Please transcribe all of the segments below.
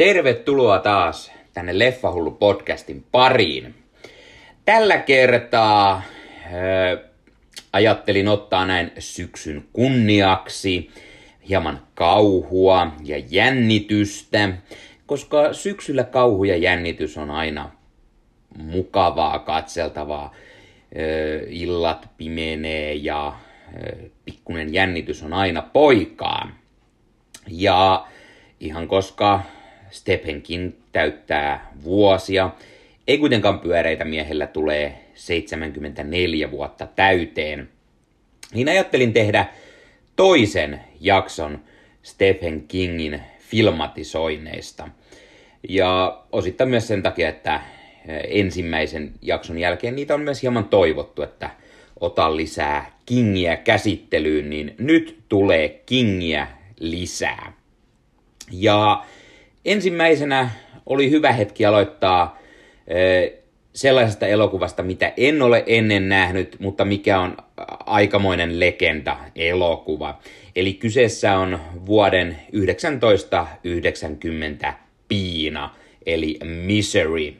Tervetuloa taas tänne Leffahullu podcastin pariin. Tällä kertaa äh, ajattelin ottaa näin syksyn kunniaksi hieman kauhua ja jännitystä, koska syksyllä kauhu ja jännitys on aina mukavaa, katseltavaa. Äh, illat pimenee ja äh, pikkunen jännitys on aina poikaa. Ja ihan koska Stephenkin täyttää vuosia. Ei kuitenkaan pyöreitä miehellä tulee 74 vuotta täyteen. Niin ajattelin tehdä toisen jakson Stephen Kingin filmatisoinneista. Ja osittain myös sen takia, että ensimmäisen jakson jälkeen niitä on myös hieman toivottu, että ota lisää Kingiä käsittelyyn, niin nyt tulee Kingiä lisää. Ja ensimmäisenä oli hyvä hetki aloittaa sellaisesta elokuvasta, mitä en ole ennen nähnyt, mutta mikä on aikamoinen legenda elokuva. Eli kyseessä on vuoden 1990 Piina, eli Misery.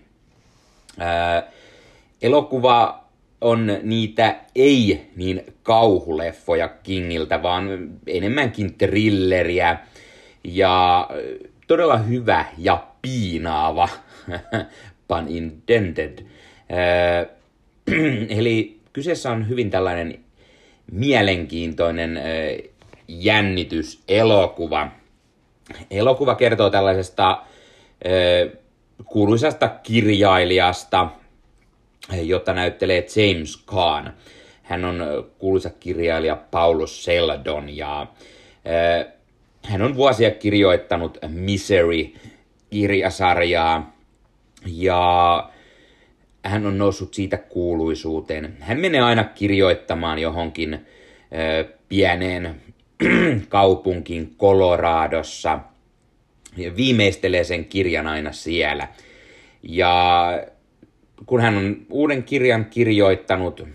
elokuva on niitä ei niin kauhuleffoja Kingiltä, vaan enemmänkin thrilleriä. Ja todella hyvä ja piinaava, pun intended. Äh, eli kyseessä on hyvin tällainen mielenkiintoinen äh, jännityselokuva. Elokuva kertoo tällaisesta äh, kuuluisasta kirjailijasta, jota näyttelee James Caan. Hän on kuuluisa kirjailija Paulus Seldon ja hän on vuosia kirjoittanut Misery-kirjasarjaa ja hän on noussut siitä kuuluisuuteen. Hän menee aina kirjoittamaan johonkin ö, pieneen kaupunkiin Coloradossa ja viimeistelee sen kirjan aina siellä. Ja kun hän on uuden kirjan kirjoittanut, ö,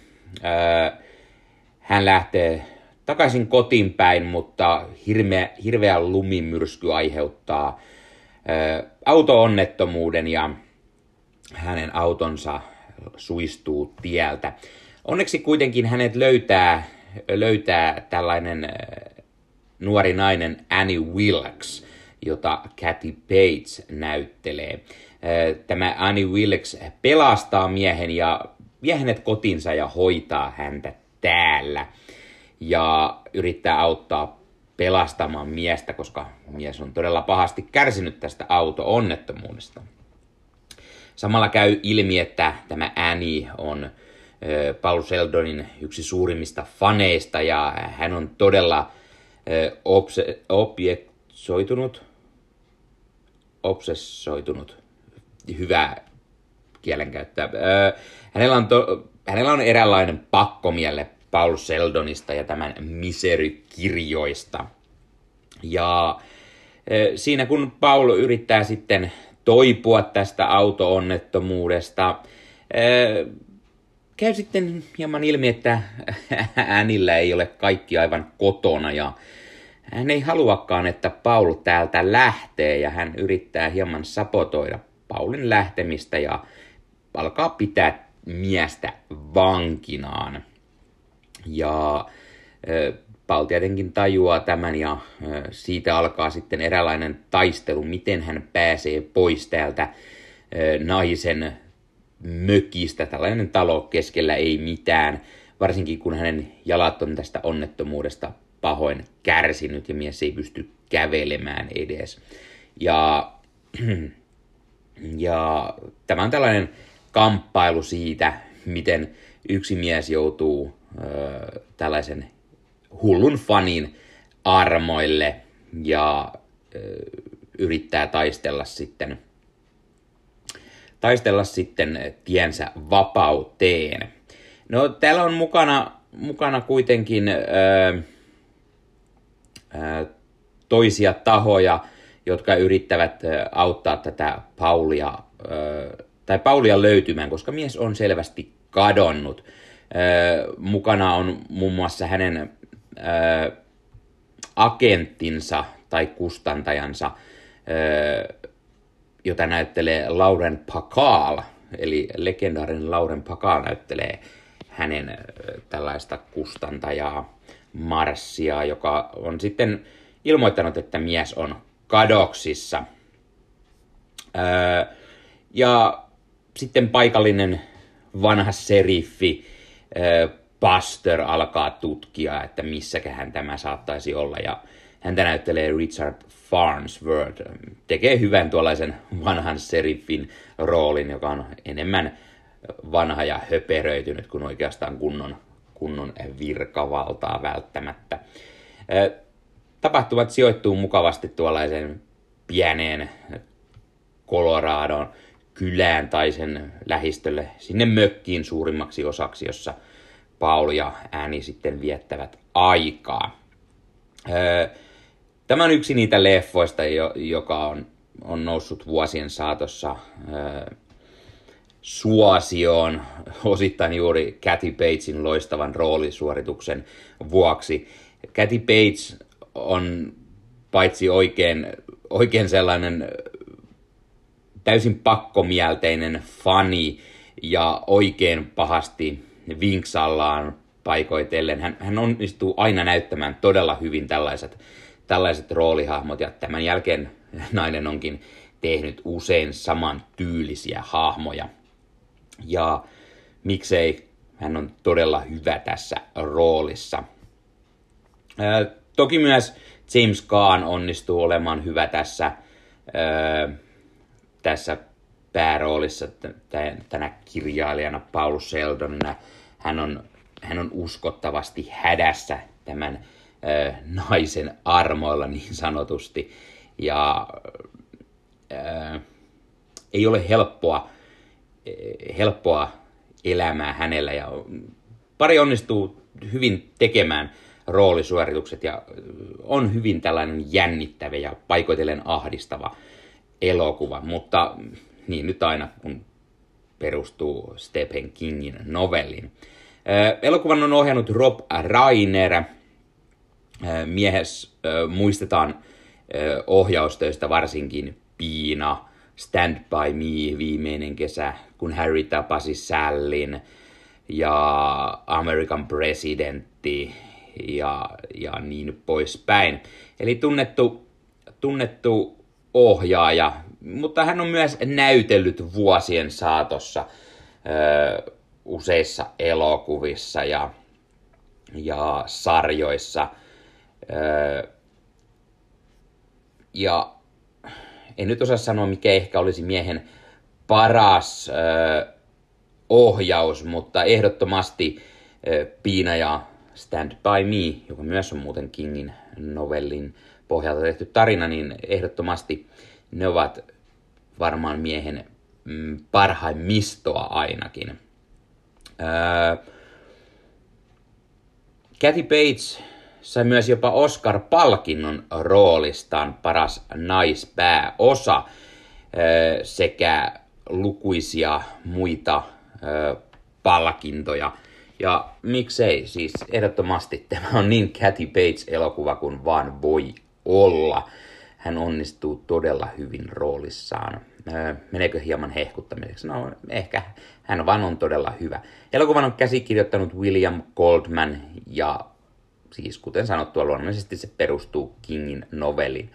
hän lähtee takaisin kotiin päin, mutta hirveä, hirveä lumimyrsky aiheuttaa ö, auto-onnettomuuden ja hänen autonsa suistuu tieltä. Onneksi kuitenkin hänet löytää, löytää tällainen nuori nainen Annie Wilkes, jota Kathy Bates näyttelee. Tämä Annie Wilkes pelastaa miehen ja vie hänet kotinsa ja hoitaa häntä täällä ja yrittää auttaa pelastamaan miestä, koska mies on todella pahasti kärsinyt tästä auto-onnettomuudesta. Samalla käy ilmi, että tämä Annie on Paul Seldonin yksi suurimmista faneista ja hän on todella obse- objeksoitunut, obsessoitunut, hyvä kielenkäyttö. Hänellä on, to, hänellä on eräänlainen pakkomielle Paul Seldonista ja tämän Misery-kirjoista. Ja e, siinä kun Paul yrittää sitten toipua tästä auto-onnettomuudesta, e, käy sitten hieman ilmi, että äänillä ei ole kaikki aivan kotona ja hän ei haluakaan, että Paul täältä lähtee ja hän yrittää hieman sapotoida Paulin lähtemistä ja alkaa pitää miestä vankinaan. Ja Paul tietenkin tajuaa tämän ja siitä alkaa sitten eräänlainen taistelu, miten hän pääsee pois täältä naisen mökistä. Tällainen talo keskellä ei mitään, varsinkin kun hänen jalat on tästä onnettomuudesta pahoin kärsinyt ja mies ei pysty kävelemään edes. Ja, ja tämä on tällainen kamppailu siitä, miten yksi mies joutuu tällaisen hullun fanin armoille ja yrittää taistella sitten, taistella sitten tiensä vapauteen. No täällä on mukana, mukana kuitenkin ö, ö, toisia tahoja, jotka yrittävät auttaa tätä Paulia, ö, tai Paulia löytymään, koska mies on selvästi kadonnut mukana on muun muassa hänen agenttinsa tai kustantajansa jota näyttelee Lauren Pakal, eli legendaarinen Lauren Pakal näyttelee hänen tällaista kustantajaa Marssia, joka on sitten ilmoittanut, että mies on kadoksissa. ja sitten paikallinen vanha seriffi Buster alkaa tutkia, että missäköhän tämä saattaisi olla. Ja häntä näyttelee Richard Farnsworth. Tekee hyvän tuollaisen vanhan seriffin roolin, joka on enemmän vanha ja höperöitynyt kuin oikeastaan kunnon, kunnon virkavaltaa välttämättä. Tapahtumat sijoittuu mukavasti tuollaisen pieneen Coloradon kylään tai sen lähistölle sinne mökkiin suurimmaksi osaksi, jossa Paul ja ääni sitten viettävät aikaa. Tämä on yksi niitä leffoista, joka on, on noussut vuosien saatossa suosioon osittain juuri Kathy Batesin loistavan roolisuorituksen vuoksi. Kathy Bates on paitsi oikein, oikein sellainen täysin pakkomielteinen fani ja oikein pahasti vinksallaan paikoitellen. Hän, hän onnistuu aina näyttämään todella hyvin tällaiset, tällaiset roolihahmot ja tämän jälkeen nainen onkin tehnyt usein saman tyylisiä hahmoja. Ja miksei hän on todella hyvä tässä roolissa. Ää, toki myös James Caan onnistuu olemaan hyvä tässä, ää, tässä pääroolissa tänä kirjailijana Paul Sheldonina. Hän on, hän on uskottavasti hädässä tämän ää, naisen armoilla niin sanotusti. Ja ää, ei ole helppoa, helppoa elämää hänellä ja pari onnistuu hyvin tekemään roolisuoritukset ja on hyvin tällainen jännittävä ja paikoitellen ahdistava elokuva, mutta niin nyt aina kun perustuu Stephen Kingin novelliin. Elokuvan on ohjannut Rob Reiner. Miehes muistetaan ohjaustöistä varsinkin Piina, Stand By Me viimeinen kesä, kun Harry tapasi Sallin ja American Presidentti ja, ja niin poispäin. Eli tunnettu, tunnettu ohjaaja, mutta hän on myös näytellyt vuosien saatossa ö, useissa elokuvissa ja, ja sarjoissa. Ö, ja en nyt osaa sanoa, mikä ehkä olisi miehen paras ö, ohjaus, mutta ehdottomasti ö, Piina ja Stand By Me, joka myös on muuten Kingin novellin pohjalta tehty tarina, niin ehdottomasti ne ovat varmaan miehen mm, parhaimmistoa ainakin. Öö, Kathy Bates sai myös jopa Oscar-palkinnon roolistaan paras naispääosa öö, sekä lukuisia muita öö, palkintoja. Ja miksei, siis ehdottomasti tämä on niin Kathy Bates-elokuva kuin vaan voi olla hän onnistuu todella hyvin roolissaan. Meneekö hieman hehkuttamiseksi? No ehkä hän vaan on todella hyvä. Elokuvan on käsikirjoittanut William Goldman ja siis kuten sanottua luonnollisesti se perustuu Kingin novelliin.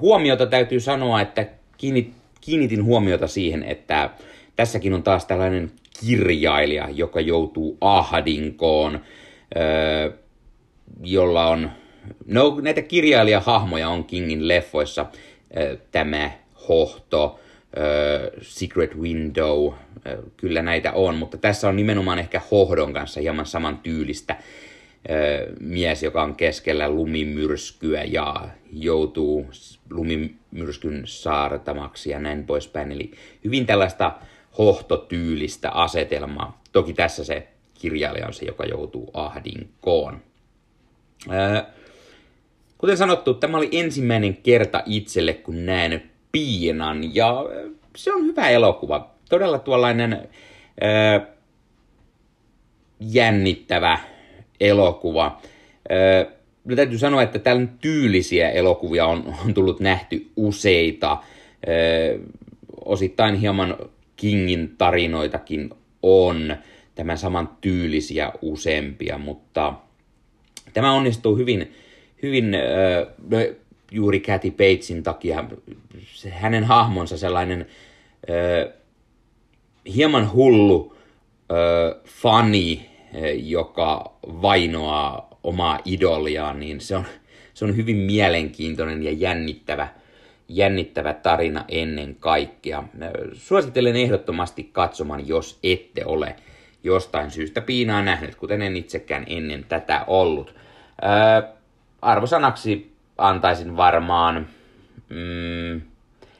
huomiota täytyy sanoa, että kiinnitin huomiota siihen, että tässäkin on taas tällainen kirjailija, joka joutuu ahdinkoon, jolla on No, näitä kirjailijahahmoja on Kingin leffoissa. Tämä Hohto, Secret Window, kyllä näitä on, mutta tässä on nimenomaan ehkä Hohdon kanssa hieman saman tyylistä mies, joka on keskellä lumimyrskyä ja joutuu lumimyrskyn saartamaksi ja näin poispäin. Eli hyvin tällaista hohtotyylistä asetelmaa. Toki tässä se kirjailija on se, joka joutuu ahdinkoon. Kuten sanottu, tämä oli ensimmäinen kerta itselle, kun näen Piinan, ja se on hyvä elokuva. Todella tuollainen ää, jännittävä elokuva. Ää, no täytyy sanoa, että täällä tyylisiä elokuvia on, on tullut nähty useita. Ö, osittain hieman Kingin tarinoitakin on tämän saman tyylisiä useampia, mutta tämä onnistuu hyvin, hyvin ö, juuri Kathy Batesin takia. Hänen hahmonsa sellainen hieman hullu fani, joka vainoaa omaa idoliaan, niin se on, se on hyvin mielenkiintoinen ja jännittävä, jännittävä tarina ennen kaikkea. Suosittelen ehdottomasti katsomaan, jos ette ole jostain syystä piinaa nähnyt, kuten en itsekään ennen tätä ollut. Arvosanaksi antaisin varmaan mm,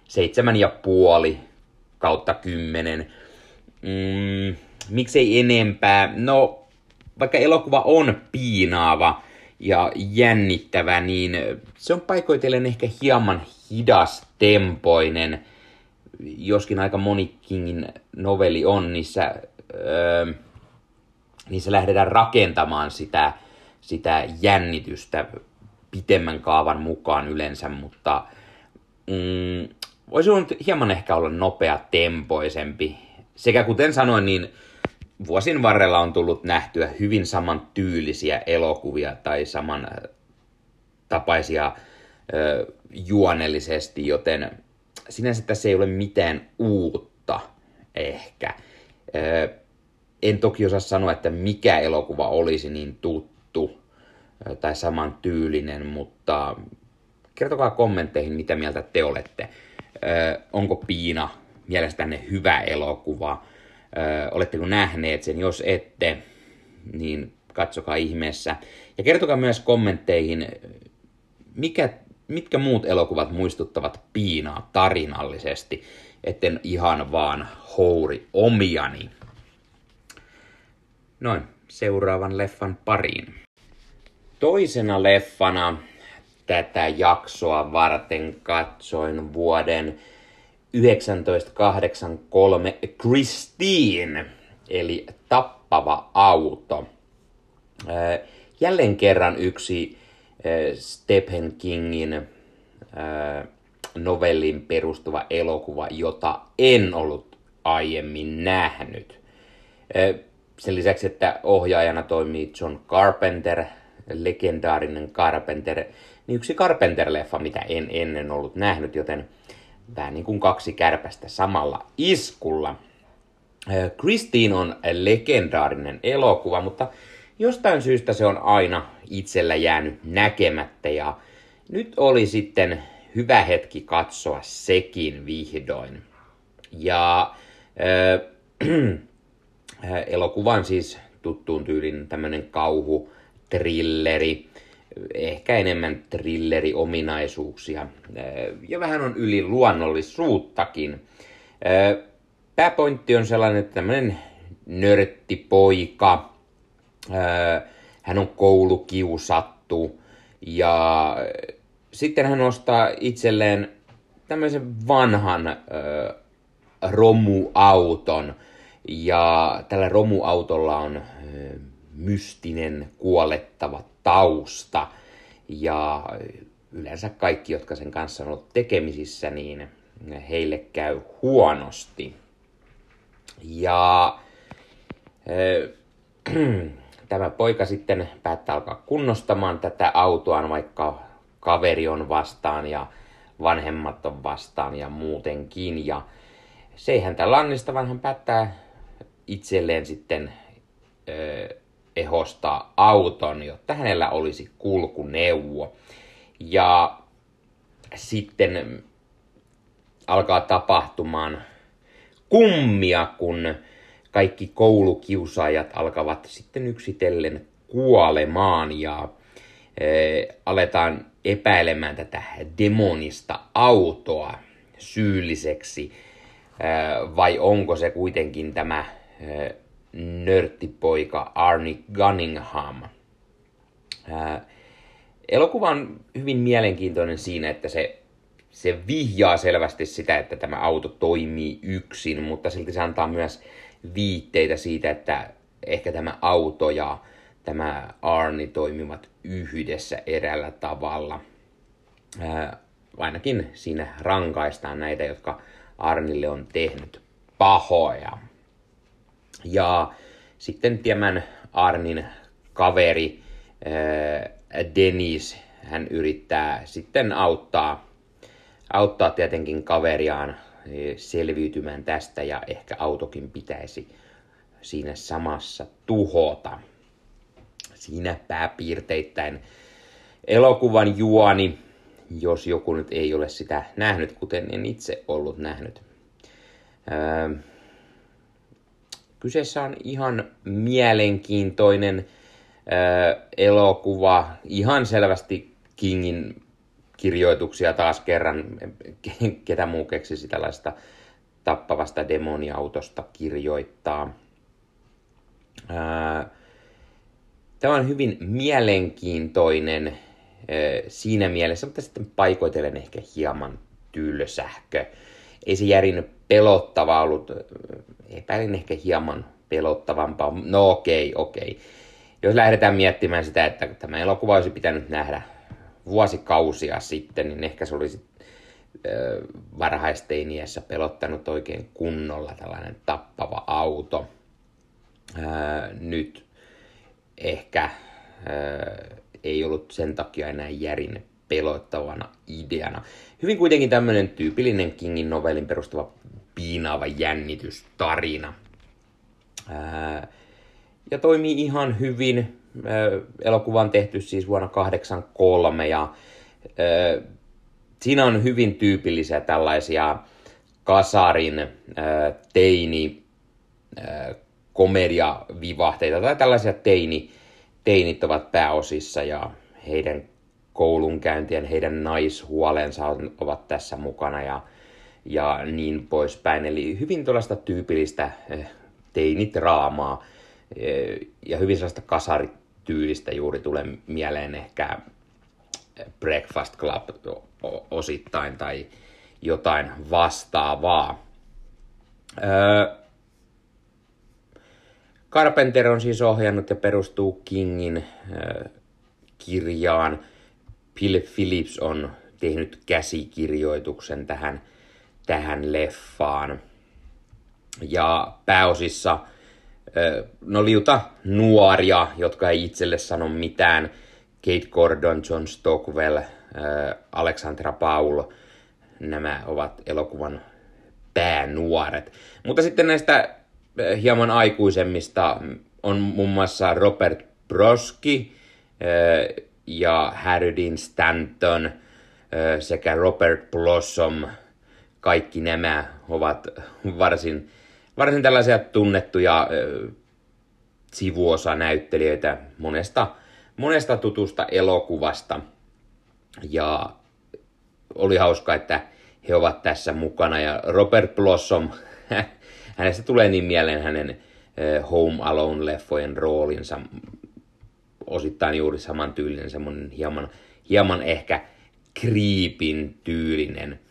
seitsemän ja puoli kautta kymmenen. Mm, miksei enempää? No, vaikka elokuva on piinaava ja jännittävä, niin se on paikoitellen ehkä hieman hidas tempoinen, joskin aika moni Kingin novelli on, niissä, öö, niissä lähdetään rakentamaan sitä, sitä jännitystä pitemmän kaavan mukaan yleensä, mutta mm, voisi hieman ehkä olla nopea tempoisempi. Sekä kuten sanoin, niin vuosin varrella on tullut nähtyä hyvin saman tyylisiä elokuvia tai saman tapaisia ö, juonellisesti, joten sinänsä tässä ei ole mitään uutta ehkä. Ö, en toki osaa sanoa, että mikä elokuva olisi niin tuttu tai saman tyylinen, mutta kertokaa kommentteihin, mitä mieltä te olette. Ö, onko Piina mielestänne hyvä elokuva? Ö, oletteko nähneet sen? Jos ette, niin katsokaa ihmeessä. Ja kertokaa myös kommentteihin, mikä, mitkä muut elokuvat muistuttavat Piinaa tarinallisesti, etten ihan vaan houri omiani. Noin, seuraavan leffan pariin. Toisena leffana tätä jaksoa varten katsoin vuoden 1983 Christine, eli Tappava auto. Jälleen kerran yksi Stephen Kingin novellin perustuva elokuva, jota en ollut aiemmin nähnyt. Sen lisäksi, että ohjaajana toimii John Carpenter, legendaarinen Carpenter, niin yksi Carpenter-leffa, mitä en ennen ollut nähnyt, joten vähän niin kuin kaksi kärpästä samalla iskulla. Christine on legendaarinen elokuva, mutta jostain syystä se on aina itsellä jäänyt näkemättä ja nyt oli sitten hyvä hetki katsoa sekin vihdoin. Ja äh, elokuvan siis tuttuun tyylin tämmönen kauhu, trilleri, ehkä enemmän thrilleri-ominaisuuksia ja vähän on yli luonnollisuuttakin. Pääpointti on sellainen, että tämmöinen nörttipoika, hän on koulukiusattu ja sitten hän ostaa itselleen tämmöisen vanhan romuauton ja tällä romuautolla on mystinen kuolettava tausta. Ja yleensä kaikki, jotka sen kanssa on ollut tekemisissä, niin heille käy huonosti. Ja äh, tämä poika sitten päättää alkaa kunnostamaan tätä autoaan, vaikka kaveri on vastaan ja vanhemmat on vastaan ja muutenkin. Ja se ei häntä lannista, vaan hän päättää itselleen sitten äh, ehostaa auton, jotta hänellä olisi kulkuneuvo. Ja sitten alkaa tapahtumaan kummia, kun kaikki koulukiusaajat alkavat sitten yksitellen kuolemaan ja e, aletaan epäilemään tätä demonista autoa syylliseksi, e, vai onko se kuitenkin tämä e, nörttipoika Arnie Gunningham. Ää, elokuva on hyvin mielenkiintoinen siinä, että se, se vihjaa selvästi sitä, että tämä auto toimii yksin, mutta silti se antaa myös viitteitä siitä, että ehkä tämä auto ja tämä Arni toimivat yhdessä erällä tavalla. Ää, ainakin siinä rankaistaan näitä, jotka Arnille on tehnyt pahoja. Ja sitten tämän Arnin kaveri Denis, hän yrittää sitten auttaa, auttaa tietenkin kaveriaan selviytymään tästä ja ehkä autokin pitäisi siinä samassa tuhota. Siinä pääpiirteittäin elokuvan juoni, jos joku nyt ei ole sitä nähnyt, kuten en itse ollut nähnyt. Öö, kyseessä on ihan mielenkiintoinen öö, elokuva, ihan selvästi Kingin kirjoituksia taas kerran, ketä muu keksisi tällaista tappavasta demoniautosta kirjoittaa. Tämä on hyvin mielenkiintoinen siinä mielessä, mutta sitten paikoitellen ehkä hieman tylsähkö. Ei se järin pelottava ollut, epäilin ehkä hieman pelottavampaa. No okei, okay, okei. Okay. Jos lähdetään miettimään sitä, että tämä elokuva olisi pitänyt nähdä vuosikausia sitten, niin ehkä se olisi varhaisteiniässä pelottanut oikein kunnolla tällainen tappava auto. nyt ehkä ei ollut sen takia enää järin pelottavana ideana. Hyvin kuitenkin tämmöinen tyypillinen Kingin novellin perustuva piinaava jännitystarina. ja toimii ihan hyvin. Elokuva on tehty siis vuonna 1983 ja siinä on hyvin tyypillisiä tällaisia kasarin teini komediavivahteita tai tällaisia teini, teinit ovat pääosissa ja heidän koulunkäyntien, heidän naishuolensa ovat tässä mukana ja, ja niin poispäin. Eli hyvin tuollaista tyypillistä teinitraamaa ja hyvin sellaista kasarityylistä juuri tulee mieleen ehkä Breakfast Club osittain tai jotain vastaavaa. Carpenter on siis ohjannut ja perustuu Kingin kirjaan. Bill Phillips on tehnyt käsikirjoituksen tähän, tähän leffaan. Ja pääosissa no liuta nuoria, jotka ei itselle sano mitään. Kate Gordon, John Stockwell, Alexandra Paul, nämä ovat elokuvan päänuoret. Mutta sitten näistä hieman aikuisemmista on muun mm. muassa Robert Broski ja Harry Dean Stanton sekä Robert Blossom. Kaikki nämä ovat varsin, varsin tällaisia tunnettuja sivuosanäyttelijöitä monesta, monesta tutusta elokuvasta. Ja oli hauska, että he ovat tässä mukana. Ja Robert Blossom, hänestä tulee niin mieleen hänen Home Alone-leffojen roolinsa. Osittain juuri saman tyylinen, semmoinen hieman, hieman ehkä kriipin tyylinen.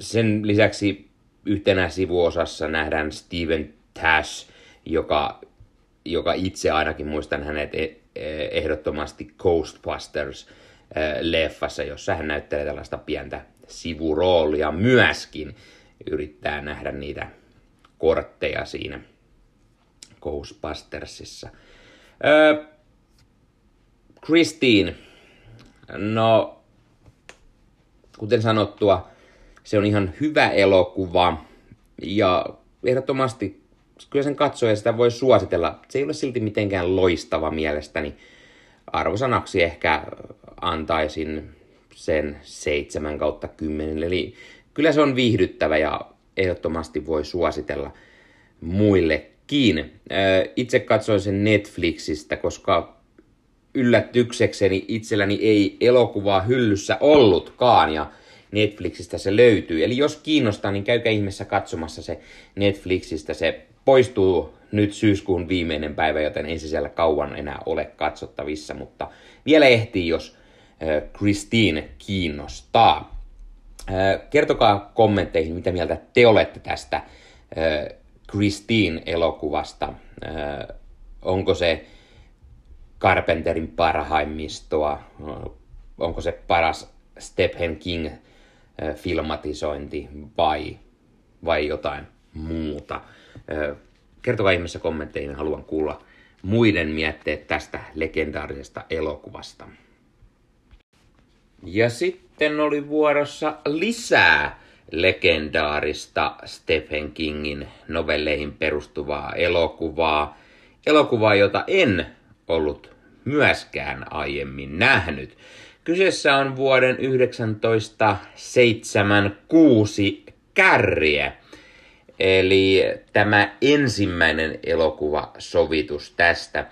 Sen lisäksi yhtenä sivuosassa nähdään Steven Tash, joka, joka itse ainakin muistan hänet e, e, ehdottomasti Ghostbusters-leffassa, jossa hän näyttelee tällaista pientä sivuroolia myöskin. Yrittää nähdä niitä kortteja siinä Ghostbustersissa. Christine, no kuten sanottua, se on ihan hyvä elokuva ja ehdottomasti kyllä sen katsoja sitä voi suositella. Se ei ole silti mitenkään loistava mielestäni. Arvosanaksi ehkä antaisin sen 7 kautta 10. Eli kyllä se on viihdyttävä ja ehdottomasti voi suositella muillekin. Itse katsoin sen Netflixistä, koska yllätyksekseni itselläni ei elokuvaa hyllyssä ollutkaan ja Netflixistä se löytyy. Eli jos kiinnostaa, niin käykää ihmeessä katsomassa se Netflixistä. Se poistuu nyt syyskuun viimeinen päivä, joten ei se siellä kauan enää ole katsottavissa, mutta vielä ehtii, jos Christine kiinnostaa. Kertokaa kommentteihin, mitä mieltä te olette tästä Christine-elokuvasta. Onko se Carpenterin parhaimmistoa. Onko se paras Stephen King filmatisointi vai, vai jotain muuta. Kertokaa ihmeessä kommentteihin, haluan kuulla muiden mietteet tästä legendaarisesta elokuvasta. Ja sitten oli vuorossa lisää legendaarista Stephen Kingin novelleihin perustuvaa elokuvaa. Elokuvaa, jota en ollut myöskään aiemmin nähnyt. Kyseessä on vuoden 1976 Kärriä. Eli tämä ensimmäinen elokuvasovitus tästä.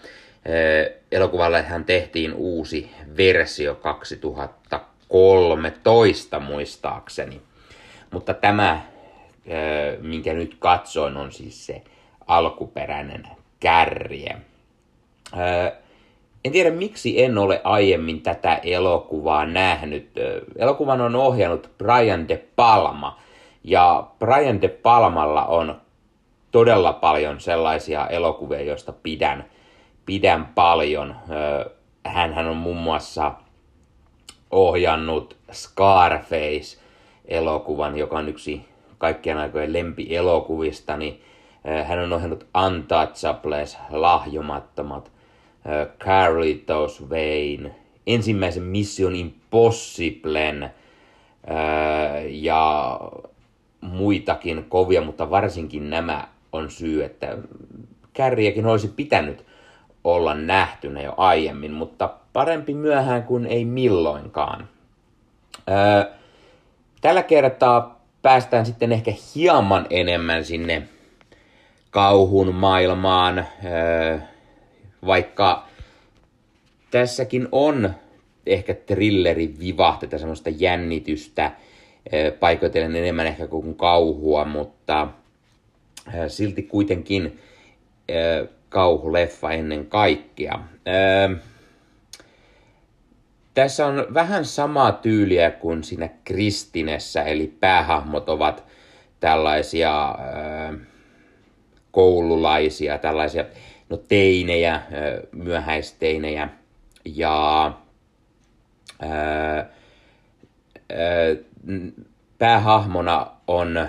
Elokuvallehan tehtiin uusi versio 2013 muistaakseni. Mutta tämä, minkä nyt katsoin, on siis se alkuperäinen kärje. En tiedä miksi en ole aiemmin tätä elokuvaa nähnyt. Elokuvan on ohjannut Brian De Palma. Ja Brian De Palmalla on todella paljon sellaisia elokuvia, joista pidän, pidän paljon. Hän on muun muassa ohjannut Scarface-elokuvan, joka on yksi kaikkien aikojen lempielokuvista, niin hän on ohjannut Untouchables, lahjomattomat, Carlitos Vane, ensimmäisen Mission Impossiblen ja muitakin kovia, mutta varsinkin nämä on syy, että kärriäkin olisi pitänyt olla nähtynä jo aiemmin, mutta parempi myöhään kuin ei milloinkaan. tällä kertaa päästään sitten ehkä hieman enemmän sinne kauhun maailmaan, vaikka tässäkin on ehkä thrillerin vivahteita, semmoista jännitystä, paikoitellen enemmän ehkä kuin kauhua, mutta silti kuitenkin kauhuleffa ennen kaikkea. Tässä on vähän samaa tyyliä kuin siinä Kristinessä, eli päähahmot ovat tällaisia koululaisia, tällaisia no teinejä, myöhäisteinejä ja ää, ää, päähahmona on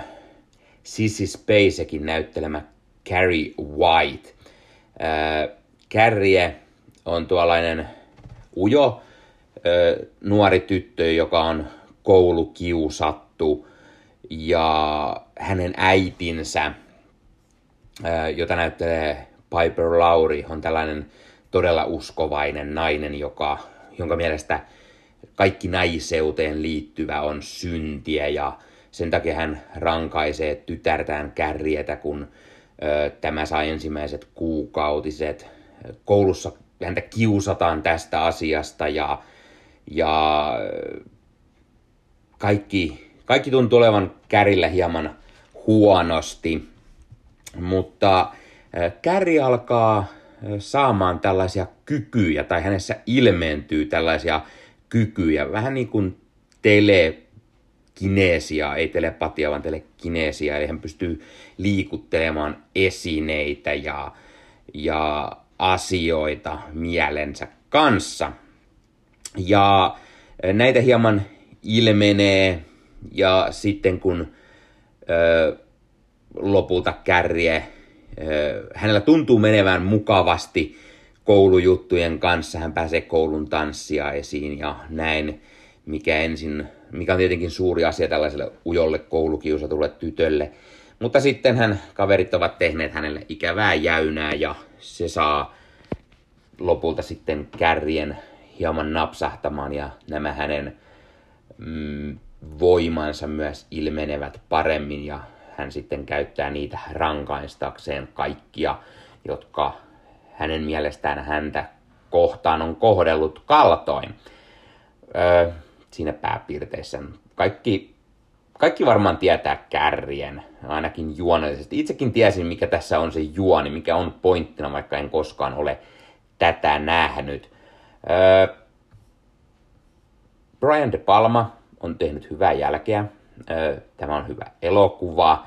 Sissy Spacekin näyttelemä Carrie White. Ää, Carrie on tuollainen ujo ää, nuori tyttö, joka on koulukiusattu ja hänen äitinsä, ää, jota näyttelee Piper Lauri on tällainen todella uskovainen nainen, joka, jonka mielestä kaikki naiseuteen liittyvä on syntiä ja sen takia hän rankaisee tytärtään kärrietä, kun ö, tämä saa ensimmäiset kuukautiset. Koulussa häntä kiusataan tästä asiasta ja, ja kaikki, kaikki tuntuu olevan kärillä hieman huonosti, mutta Kärri alkaa saamaan tällaisia kykyjä, tai hänessä ilmeentyy tällaisia kykyjä, vähän niin kuin telekinesia, ei telepatia, vaan telekinesia, eli hän pystyy liikuttelemaan esineitä ja, ja asioita mielensä kanssa. Ja näitä hieman ilmenee, ja sitten kun ö, lopulta kärje hänellä tuntuu menevän mukavasti koulujuttujen kanssa. Hän pääsee koulun tanssia esiin ja näin, mikä ensin, mikä on tietenkin suuri asia tällaiselle ujolle koulukiusatulle tytölle. Mutta sitten hän kaverit ovat tehneet hänelle ikävää jäynää ja se saa lopulta sitten kärjen hieman napsahtamaan ja nämä hänen mm, voimansa myös ilmenevät paremmin ja hän sitten käyttää niitä rankaistakseen kaikkia, jotka hänen mielestään häntä kohtaan on kohdellut kaltoin. Öö, siinä pääpiirteissä kaikki, kaikki varmaan tietää kärjen, ainakin juonellisesti. Itsekin tiesin, mikä tässä on se juoni, mikä on pointtina, vaikka en koskaan ole tätä nähnyt. Öö, Brian De Palma on tehnyt hyvää jälkeä Tämä on hyvä elokuva.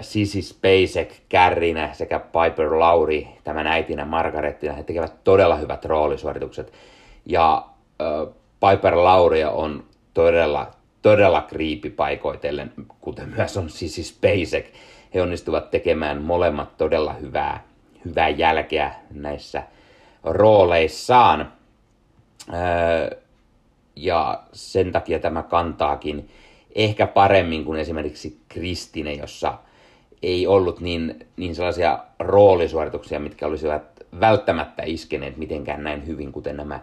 Sissy Spacek kärrinä sekä Piper Lauri tämän äitinä Margarettina. He tekevät todella hyvät roolisuoritukset. Ja Piper Lauria on todella, todella kriipi paikoitellen, kuten myös on Sissy Spacek. He onnistuvat tekemään molemmat todella hyvää, hyvää jälkeä näissä rooleissaan. Ja sen takia tämä kantaakin ehkä paremmin kuin esimerkiksi Kristine, jossa ei ollut niin, niin sellaisia roolisuorituksia, mitkä olisivat välttämättä iskeneet mitenkään näin hyvin, kuten nämä,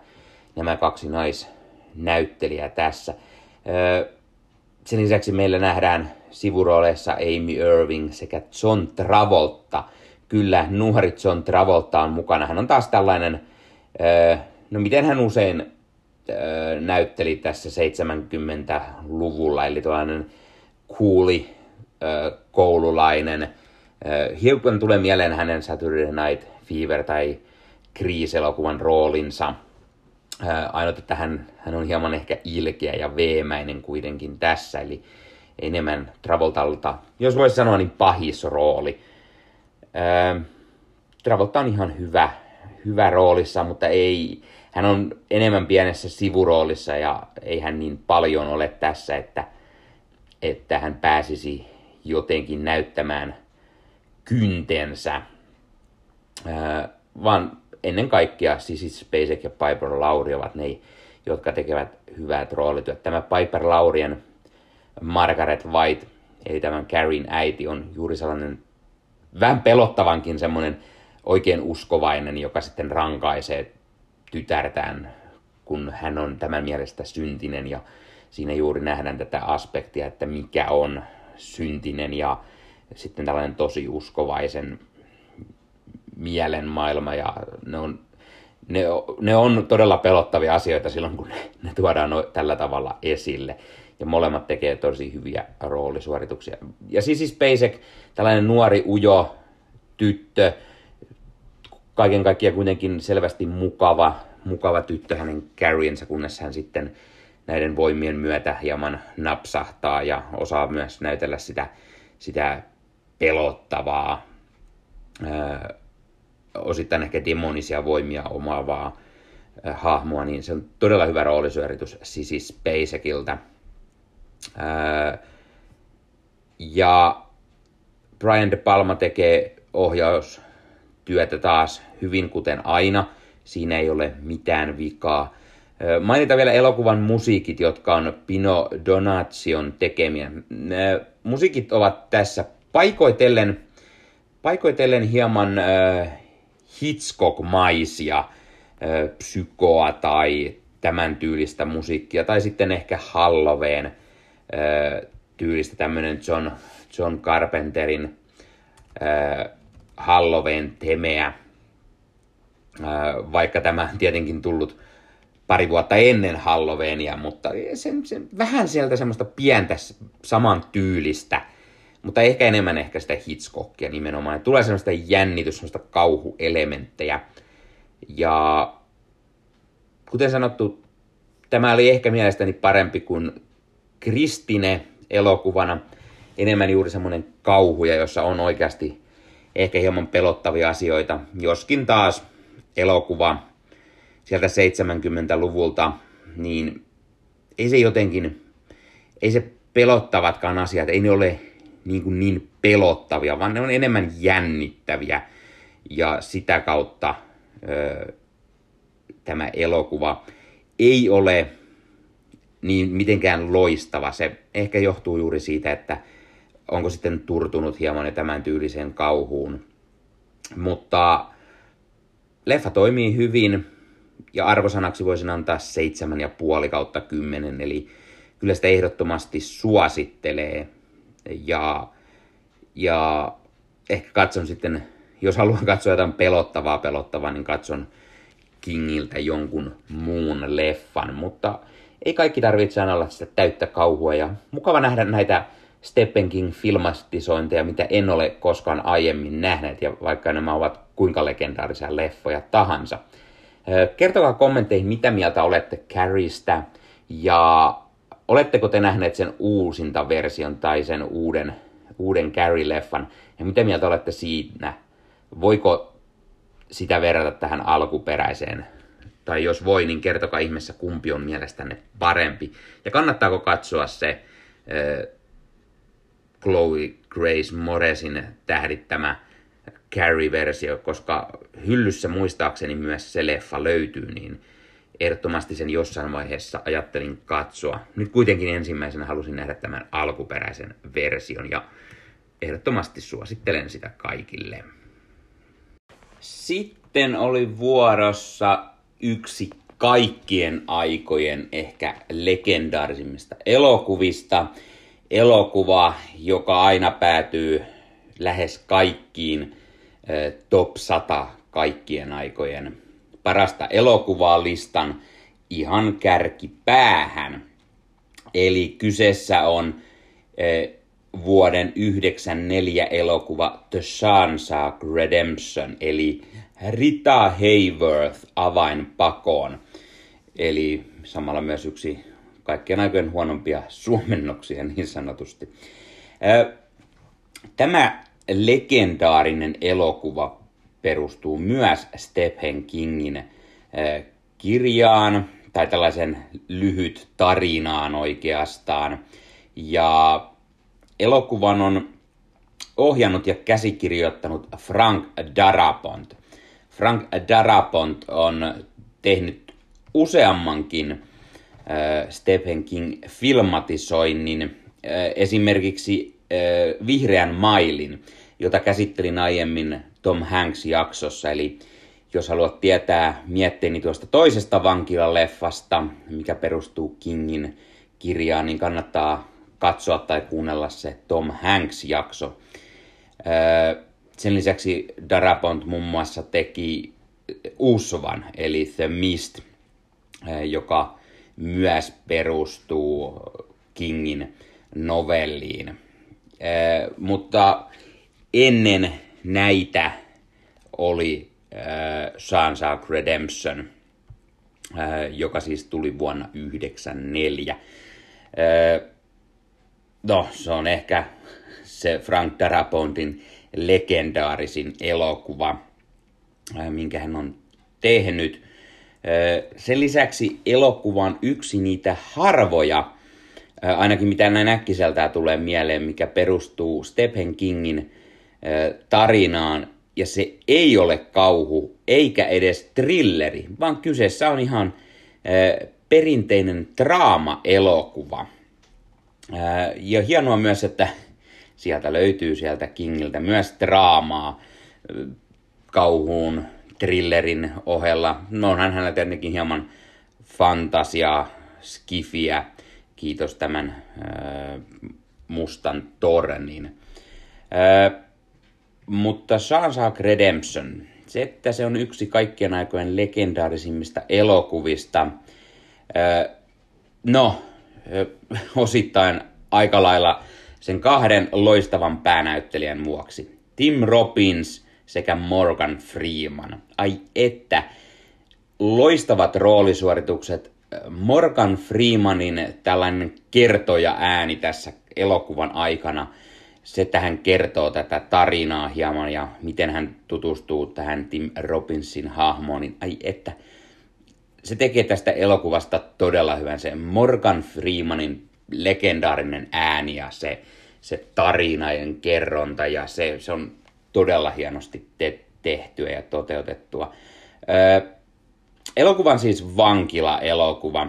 nämä kaksi naisnäyttelijää tässä. Sen lisäksi meillä nähdään sivurooleissa Amy Irving sekä John Travolta. Kyllä, nuori John Travolta on mukana. Hän on taas tällainen, no miten hän usein näytteli tässä 70-luvulla, eli tällainen kuuli koululainen. Hiukan tulee mieleen hänen Saturday Night Fever tai kriiselokuvan roolinsa. Ainut, että hän, hän on hieman ehkä ilkeä ja veemäinen kuitenkin tässä, eli enemmän Travoltalta, jos voisi sanoa, niin pahis rooli. Travolta on ihan hyvä, hyvä roolissa, mutta ei, hän on enemmän pienessä sivuroolissa ja ei hän niin paljon ole tässä, että, että hän pääsisi jotenkin näyttämään kyntensä, ää, vaan ennen kaikkea Sissy Spacek ja Piper Lauri ovat ne, jotka tekevät hyvät roolityöt. Tämä Piper Laurien Margaret White, eli tämän Carrien äiti, on juuri sellainen vähän pelottavankin semmoinen oikein uskovainen, joka sitten rankaisee tytärtään, kun hän on tämän mielestä syntinen ja siinä juuri nähdään tätä aspektia, että mikä on syntinen ja sitten tällainen tosi uskovaisen mielen maailma ja ne on, ne, ne on todella pelottavia asioita silloin, kun ne, ne tuodaan no, tällä tavalla esille. Ja molemmat tekee tosi hyviä roolisuorituksia. Ja siis Spacek, tällainen nuori ujo tyttö, kaiken kaikkiaan kuitenkin selvästi mukava, mukava tyttö hänen Carriensa, kunnes hän sitten näiden voimien myötä hieman napsahtaa ja osaa myös näytellä sitä, sitä pelottavaa, ää, osittain ehkä demonisia voimia omaavaa ää, hahmoa, niin se on todella hyvä roolisyöritys Sissy Spacekilta. Ää, ja Brian De Palma tekee ohjaustyötä taas hyvin kuten aina. Siinä ei ole mitään vikaa. Mainita vielä elokuvan musiikit, jotka on Pino Donazion tekemiä. Ne musiikit ovat tässä paikoitellen, paikoitellen hieman äh, Hitchcock-maisia, äh, psykoa tai tämän tyylistä musiikkia, tai sitten ehkä Halloween äh, tyylistä tämmöinen John, John Carpenterin äh, Halloween temeä, vaikka tämä tietenkin tullut pari vuotta ennen Halloweenia, mutta sen, sen, vähän sieltä semmoista pientä saman tyylistä, mutta ehkä enemmän ehkä sitä Hitchcockia nimenomaan. Tulee semmoista jännitys, semmoista kauhuelementtejä. Ja kuten sanottu, tämä oli ehkä mielestäni parempi kuin Kristine elokuvana. Enemmän juuri semmoinen kauhuja, jossa on oikeasti ehkä hieman pelottavia asioita. Joskin taas elokuva sieltä 70-luvulta, niin ei se jotenkin, ei se pelottavatkaan asiat, ei ne ole niin, kuin niin pelottavia, vaan ne on enemmän jännittäviä. Ja sitä kautta ö, tämä elokuva ei ole niin mitenkään loistava. Se ehkä johtuu juuri siitä, että onko sitten turtunut hieman tämän tyyliseen kauhuun. Mutta leffa toimii hyvin, ja arvosanaksi voisin antaa 7,5 kautta 10, eli kyllä sitä ehdottomasti suosittelee. Ja, ja ehkä katson sitten, jos haluan katsoa jotain pelottavaa pelottavaa, niin katson Kingiltä jonkun muun leffan, mutta ei kaikki tarvitse aina olla sitä täyttä kauhua ja mukava nähdä näitä Stephen King filmatisointeja, mitä en ole koskaan aiemmin nähnyt ja vaikka nämä ovat kuinka legendaarisia leffoja tahansa. Kertokaa kommentteihin, mitä mieltä olette Carriestä ja oletteko te nähneet sen uusinta version tai sen uuden, uuden Carrie-leffan. Ja mitä mieltä olette siinä? Voiko sitä verrata tähän alkuperäiseen? Tai jos voi, niin kertokaa ihmeessä, kumpi on mielestänne parempi. Ja kannattaako katsoa se Chloe Grace Moresin tähdittämä Carrie-versio, koska hyllyssä muistaakseni myös se leffa löytyy, niin ehdottomasti sen jossain vaiheessa ajattelin katsoa. Nyt kuitenkin ensimmäisenä halusin nähdä tämän alkuperäisen version ja ehdottomasti suosittelen sitä kaikille. Sitten oli vuorossa yksi kaikkien aikojen ehkä legendaarisimmista elokuvista. Elokuva, joka aina päätyy lähes kaikkiin top 100 kaikkien aikojen parasta elokuvaa listan ihan kärkipäähän. Eli kyseessä on vuoden 94 elokuva The Shansack Redemption, eli Rita Hayworth avainpakoon. Eli samalla myös yksi kaikkien aikojen huonompia suomennoksia niin sanotusti. Tämä legendaarinen elokuva perustuu myös Stephen Kingin kirjaan, tai tällaisen lyhyt tarinaan oikeastaan. Ja elokuvan on ohjannut ja käsikirjoittanut Frank Darabont. Frank Darabont on tehnyt useammankin Stephen King filmatisoinnin, äh, esimerkiksi äh, Vihreän mailin, jota käsittelin aiemmin Tom Hanks-jaksossa. Eli jos haluat tietää mietteeni tuosta toisesta vankilaleffasta, mikä perustuu Kingin kirjaan, niin kannattaa katsoa tai kuunnella se Tom Hanks-jakso. Sen lisäksi Darabont muun muassa teki Usvan, eli The Mist, joka myös perustuu Kingin novelliin. Mutta ennen näitä oli Shawshank Redemption, joka siis tuli vuonna 1994. No, se on ehkä se Frank Darapontin legendaarisin elokuva, minkä hän on tehnyt. Sen lisäksi elokuva on yksi niitä harvoja, ainakin mitä näin äkkiseltään tulee mieleen, mikä perustuu Stephen Kingin tarinaan, ja se ei ole kauhu eikä edes trilleri, vaan kyseessä on ihan perinteinen draama-elokuva. Ja hienoa myös, että sieltä löytyy sieltä Kingiltä myös draamaa kauhuun, trillerin ohella. No onhan hänellä tietenkin hieman fantasiaa, skifiä, kiitos tämän äh, mustan tornin. Äh, mutta Shawshank Redemption, se, että se on yksi kaikkien aikojen legendaarisimmista elokuvista, äh, no, äh, osittain aika lailla sen kahden loistavan päänäyttelijän vuoksi. Tim Robbins sekä Morgan Freeman. Ai että, loistavat roolisuoritukset. Morgan Freemanin tällainen kertoja ääni tässä elokuvan aikana, se tähän kertoo tätä tarinaa hieman ja miten hän tutustuu tähän Tim Robbinsin hahmoon, niin ai että, se tekee tästä elokuvasta todella hyvän. Se Morgan Freemanin legendaarinen ääni ja se, se tarinajen kerronta ja se, se on todella hienosti te- tehtyä ja toteutettua. Öö, elokuvan siis vankila-elokuva,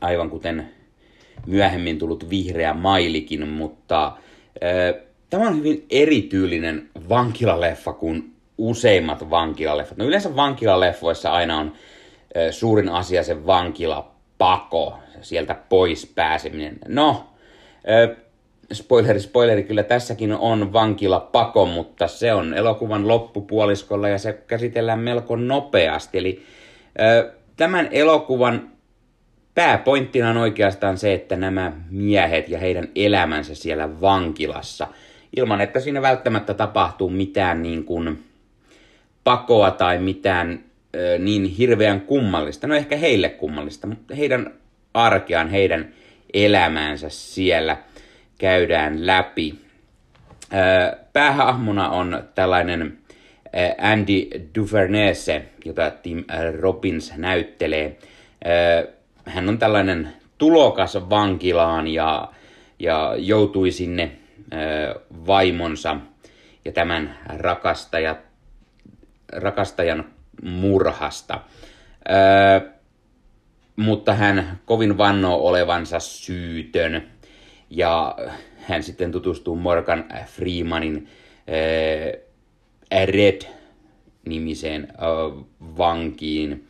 aivan kuten myöhemmin tullut vihreä mailikin, mutta öö, tämä on hyvin erityylinen vankilaleffa kuin useimmat vankilaleffat. No yleensä vankilaleffoissa aina on ö, suurin asia se vankilapako, sieltä pois pääseminen. No, spoileri, spoileri, kyllä tässäkin on vankila pako, mutta se on elokuvan loppupuoliskolla ja se käsitellään melko nopeasti. Eli tämän elokuvan pääpointtina on oikeastaan se, että nämä miehet ja heidän elämänsä siellä vankilassa, ilman että siinä välttämättä tapahtuu mitään niin kuin pakoa tai mitään ö, niin hirveän kummallista, no ehkä heille kummallista, mutta heidän arkeaan, heidän elämäänsä siellä käydään läpi. Päähahmona on tällainen Andy Duvernese, jota Tim Robbins näyttelee. Hän on tällainen tulokas vankilaan ja, ja joutui sinne vaimonsa ja tämän rakastaja, rakastajan murhasta. mutta hän kovin vannoo olevansa syytön ja hän sitten tutustuu Morgan Freemanin Red-nimiseen vankiin.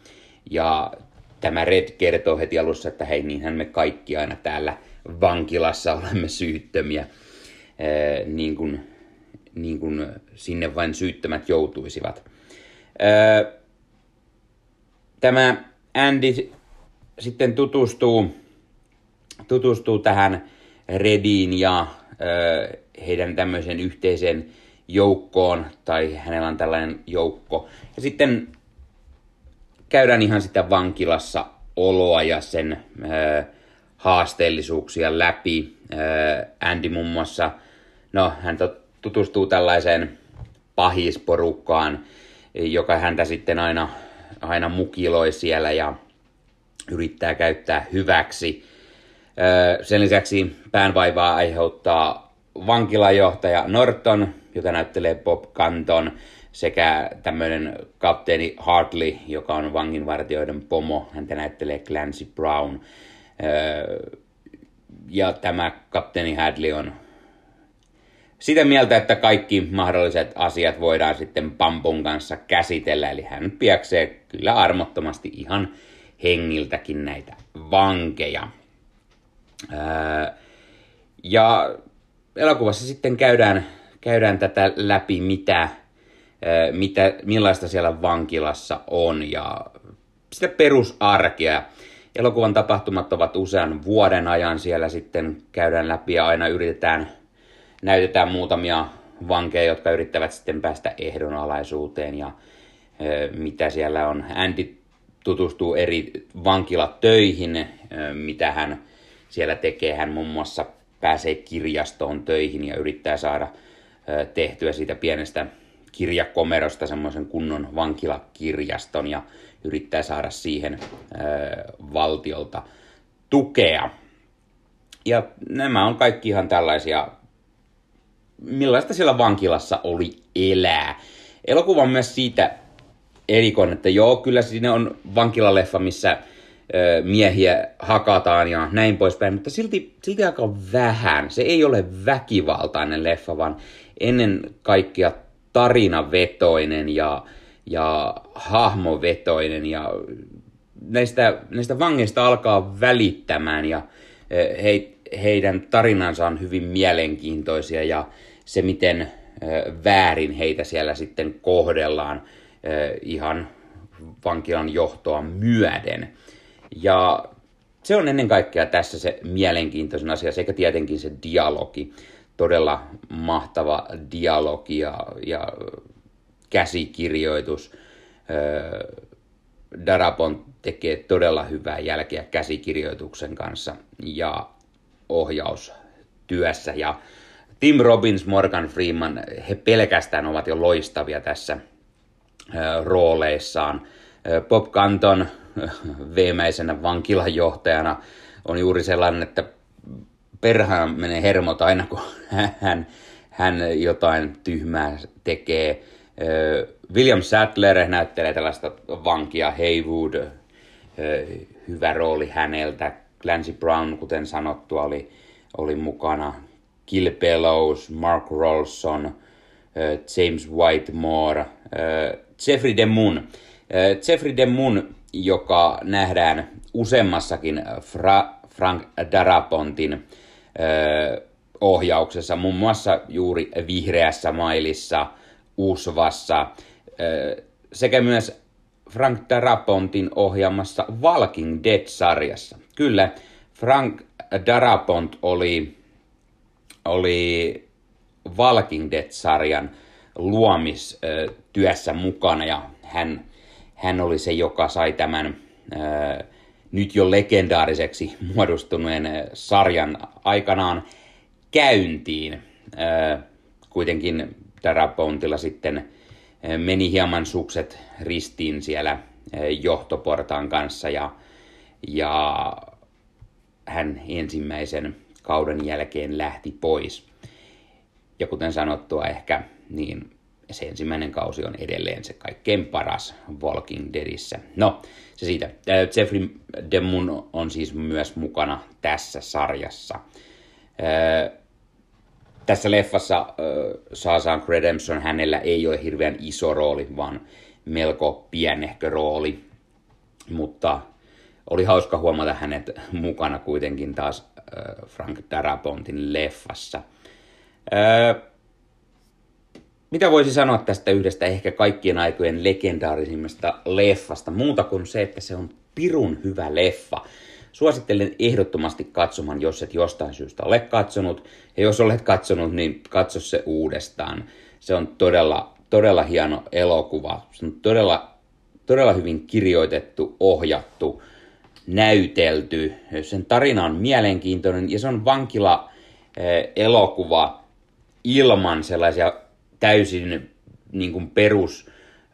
Ja tämä Red kertoo heti alussa, että hei, niinhän me kaikki aina täällä vankilassa olemme syyttömiä, niin kuin, niin kuin sinne vain syyttömät joutuisivat. Tämä Andy sitten tutustuu, tutustuu tähän Rediin ja heidän tämmöisen yhteiseen joukkoon, tai hänellä on tällainen joukko. Ja sitten käydään ihan sitä vankilassa oloa ja sen äh, haasteellisuuksia läpi. Äh, Andy muun muassa, no hän tutustuu tällaiseen pahisporukkaan, joka häntä sitten aina, aina mukiloi siellä ja yrittää käyttää hyväksi. Sen lisäksi päänvaivaa aiheuttaa vankilajohtaja Norton, jota näyttelee Bob Canton, sekä tämmöinen kapteeni Hartley, joka on vanginvartijoiden pomo, häntä näyttelee Clancy Brown. Ja tämä kapteeni Hadley on sitä mieltä, että kaikki mahdolliset asiat voidaan sitten Pampun kanssa käsitellä, eli hän piäksee kyllä armottomasti ihan hengiltäkin näitä vankeja. Ja elokuvassa sitten käydään, käydään tätä läpi, mitä, mitä, millaista siellä vankilassa on ja sitä perusarkea. Elokuvan tapahtumat ovat usean vuoden ajan siellä sitten käydään läpi ja aina yritetään, näytetään muutamia vankeja, jotka yrittävät sitten päästä ehdonalaisuuteen ja mitä siellä on. Andy tutustuu eri vankilatöihin, mitä hän siellä tekee. Hän muun muassa pääsee kirjastoon töihin ja yrittää saada tehtyä siitä pienestä kirjakomerosta semmoisen kunnon vankilakirjaston ja yrittää saada siihen valtiolta tukea. Ja nämä on kaikki ihan tällaisia, millaista siellä vankilassa oli elää. Elokuva on myös siitä erikoinen, että joo, kyllä siinä on vankilaleffa, missä miehiä hakataan ja näin poispäin, mutta silti, silti aika vähän. Se ei ole väkivaltainen leffa, vaan ennen kaikkea tarinavetoinen ja, ja hahmovetoinen ja näistä, näistä vangeista alkaa välittämään ja he, heidän tarinansa on hyvin mielenkiintoisia ja se miten väärin heitä siellä sitten kohdellaan ihan vankilan johtoa myöden. Ja se on ennen kaikkea tässä se mielenkiintoisin asia, sekä tietenkin se dialogi, todella mahtava dialogi ja, ja käsikirjoitus. Darabon tekee todella hyvää jälkeä käsikirjoituksen kanssa ja ohjaustyössä. Ja Tim Robbins, Morgan Freeman, he pelkästään ovat jo loistavia tässä rooleissaan. Bob Canton viimeisenä vankilajohtajana on juuri sellainen, että perhana menee hermot aina, kun hän, hän jotain tyhmää tekee. William Sattler näyttelee tällaista vankia Haywood, hyvä rooli häneltä. Clancy Brown, kuten sanottu, oli, oli mukana. Kill Bellows, Mark Rolson, James Whitemore, Jeffrey DeMunn. Jeffrey DeMunn joka nähdään useammassakin Fra- Frank Darapontin ö, ohjauksessa, muun muassa juuri Vihreässä mailissa, Usvassa, sekä myös Frank Darapontin ohjaamassa Walking Dead-sarjassa. Kyllä, Frank Darapont oli, oli Walking Dead-sarjan luomistyössä mukana ja hän hän oli se, joka sai tämän nyt jo legendaariseksi muodostuneen sarjan aikanaan käyntiin. Ää, kuitenkin Darabontilla sitten meni hieman sukset ristiin siellä johtoportaan kanssa ja, ja hän ensimmäisen kauden jälkeen lähti pois. Ja kuten sanottua, ehkä niin se ensimmäinen kausi on edelleen se kaikkein paras Walking Deadissä. No, se siitä. Jeffrey Demun on siis myös mukana tässä sarjassa. Tässä leffassa Shawshank Redemption hänellä ei ole hirveän iso rooli, vaan melko pienehkö rooli. Mutta oli hauska huomata hänet mukana kuitenkin taas Frank Darapontin leffassa. Mitä voisi sanoa tästä yhdestä ehkä kaikkien aikojen legendaarisimmasta leffasta, muuta kuin se, että se on pirun hyvä leffa. Suosittelen ehdottomasti katsomaan, jos et jostain syystä ole katsonut. Ja jos olet katsonut, niin katso se uudestaan. Se on todella, todella hieno elokuva. Se on todella, todella hyvin kirjoitettu, ohjattu, näytelty. Sen tarina on mielenkiintoinen ja se on vankila eh, elokuva ilman sellaisia täysin niin kuin perus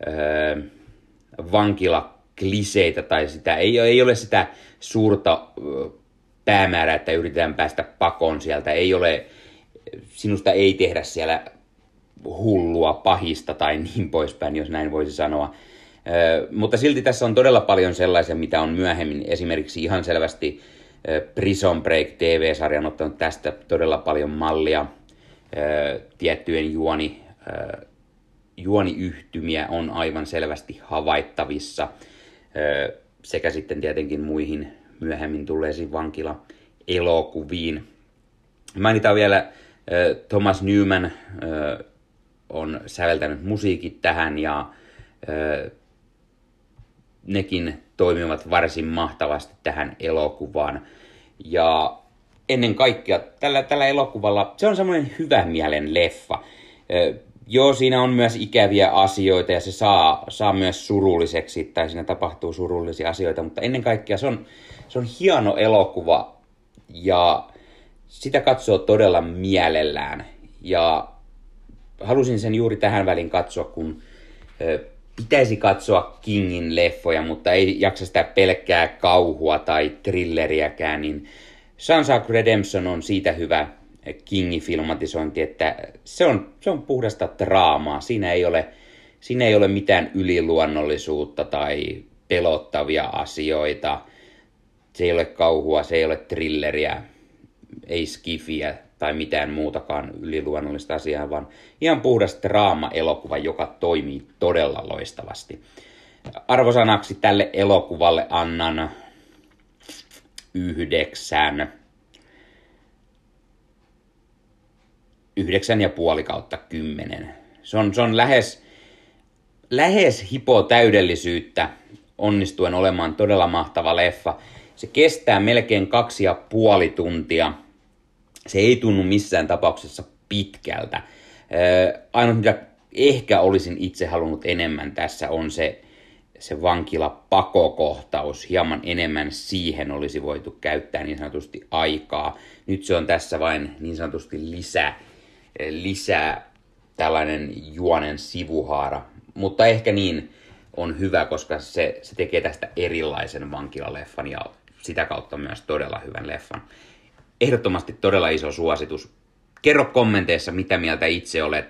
eh, vankilakliseitä tai sitä, ei, ei ole sitä suurta päämäärää, että yritetään päästä pakoon sieltä, ei ole, sinusta ei tehdä siellä hullua, pahista tai niin poispäin, jos näin voisi sanoa. Mutta silti tässä on todella paljon sellaisia, mitä on myöhemmin esimerkiksi ihan selvästi Prison Break TV-sarjan ottanut tästä todella paljon mallia. Tiettyjen juoni, juoniyhtymiä on aivan selvästi havaittavissa sekä sitten tietenkin muihin myöhemmin tulleisiin vankila-elokuviin. Mainitaan vielä Thomas Newman on säveltänyt musiikit tähän ja nekin toimivat varsin mahtavasti tähän elokuvaan. Ja ennen kaikkea tällä, tällä elokuvalla, se on semmoinen hyvä mielen leffa. Joo, siinä on myös ikäviä asioita ja se saa, saa myös surulliseksi, tai siinä tapahtuu surullisia asioita, mutta ennen kaikkea se on, se on hieno elokuva ja sitä katsoo todella mielellään. Ja halusin sen juuri tähän väliin katsoa, kun pitäisi katsoa Kingin leffoja, mutta ei jaksa sitä pelkkää kauhua tai thrilleriäkään, niin Sunshine Redemption on siitä hyvä Kingin filmatisointi, että se on, se on puhdasta draamaa. Siinä ei, ole, siinä ei ole mitään yliluonnollisuutta tai pelottavia asioita. Se ei ole kauhua, se ei ole thrilleriä, ei skifiä tai mitään muutakaan yliluonnollista asiaa, vaan ihan puhdas draama-elokuva, joka toimii todella loistavasti. Arvosanaksi tälle elokuvalle annan yhdeksän yhdeksän ja puoli kautta kymmenen. Se on, se on lähes, lähes hipo täydellisyyttä onnistuen olemaan todella mahtava leffa. Se kestää melkein kaksi ja puoli tuntia. Se ei tunnu missään tapauksessa pitkältä. Ainoa mitä ehkä olisin itse halunnut enemmän tässä on se, se vankila pakokohtaus. Hieman enemmän siihen olisi voitu käyttää niin sanotusti aikaa. Nyt se on tässä vain niin sanotusti lisää lisää tällainen juonen sivuhaara. Mutta ehkä niin on hyvä, koska se, se tekee tästä erilaisen vankilaleffan ja sitä kautta myös todella hyvän leffan. Ehdottomasti todella iso suositus. Kerro kommenteissa, mitä mieltä itse olet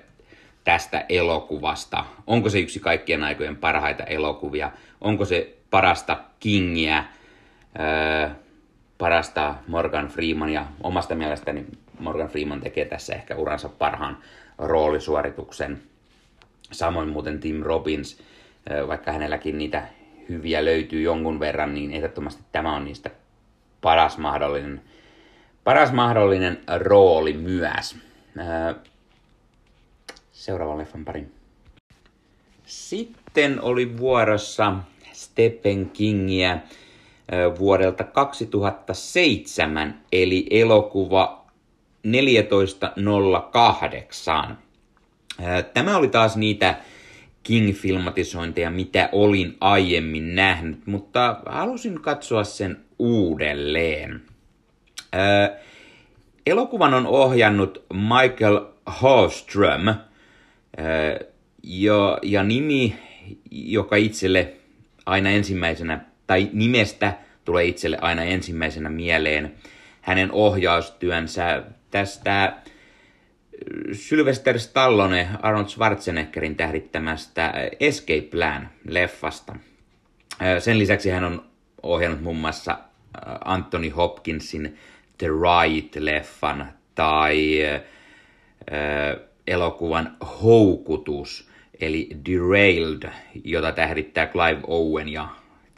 tästä elokuvasta. Onko se yksi kaikkien aikojen parhaita elokuvia? Onko se parasta Kingiä, öö, parasta Morgan Freemania? Omasta mielestäni Morgan Freeman tekee tässä ehkä uransa parhaan roolisuorituksen. Samoin muuten Tim Robbins, vaikka hänelläkin niitä hyviä löytyy jonkun verran, niin ehdottomasti tämä on niistä paras mahdollinen, paras mahdollinen rooli myös. Seuraavan leffan parin. Sitten oli vuorossa Stephen Kingiä vuodelta 2007, eli elokuva 14.08. Tämä oli taas niitä King-filmatisointeja, mitä olin aiemmin nähnyt, mutta halusin katsoa sen uudelleen. Elokuvan on ohjannut Michael Hallström, ja, ja nimi, joka itselle aina ensimmäisenä, tai nimestä tulee itselle aina ensimmäisenä mieleen hänen ohjaustyönsä tästä Sylvester Stallone Arnold Schwarzeneggerin tähdittämästä Escape Plan-leffasta. Sen lisäksi hän on ohjannut muun muassa Anthony Hopkinsin The Right-leffan tai elokuvan Houkutus, eli Derailed, jota tähdittää Clive Owen ja